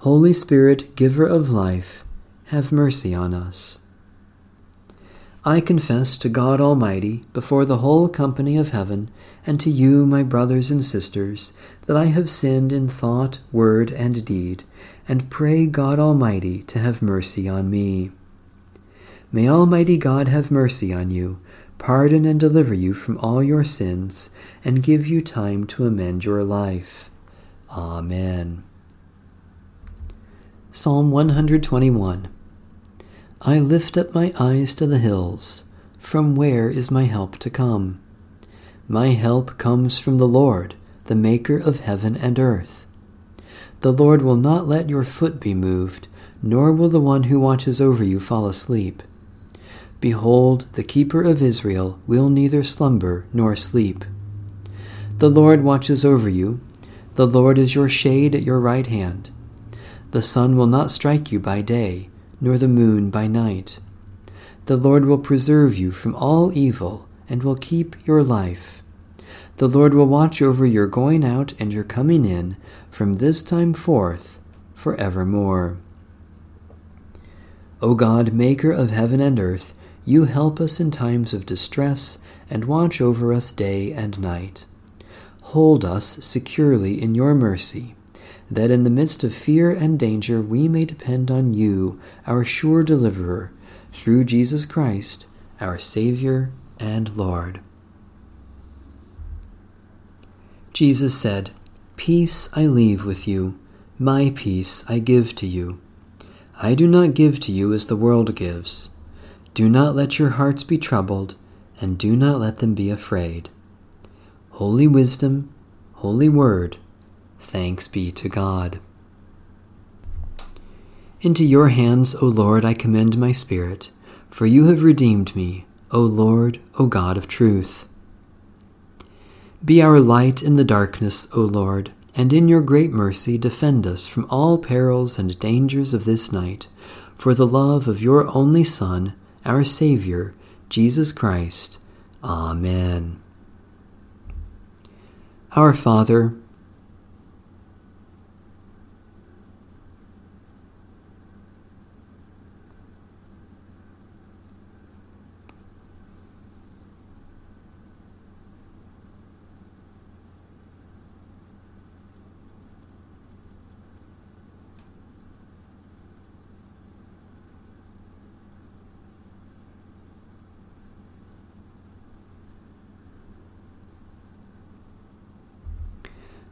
Holy Spirit, giver of life, have mercy on us. I confess to God Almighty, before the whole company of heaven, and to you, my brothers and sisters, that I have sinned in thought, word, and deed, and pray God Almighty to have mercy on me. May Almighty God have mercy on you, pardon and deliver you from all your sins, and give you time to amend your life. Amen. Psalm 121 I lift up my eyes to the hills. From where is my help to come? My help comes from the Lord, the Maker of heaven and earth. The Lord will not let your foot be moved, nor will the one who watches over you fall asleep. Behold, the keeper of Israel will neither slumber nor sleep. The Lord watches over you. The Lord is your shade at your right hand. The sun will not strike you by day, nor the moon by night. The Lord will preserve you from all evil, and will keep your life. The Lord will watch over your going out and your coming in from this time forth for evermore. O God, Maker of heaven and earth, you help us in times of distress and watch over us day and night. Hold us securely in your mercy that in the midst of fear and danger we may depend on you, our sure deliverer, through Jesus Christ, our Savior and Lord. Jesus said, Peace I leave with you, my peace I give to you. I do not give to you as the world gives. Do not let your hearts be troubled, and do not let them be afraid. Holy Wisdom, Holy Word, Thanks be to God. Into your hands, O Lord, I commend my spirit, for you have redeemed me, O Lord, O God of truth. Be our light in the darkness, O Lord, and in your great mercy defend us from all perils and dangers of this night, for the love of your only Son, our Saviour, Jesus Christ. Amen. Our Father,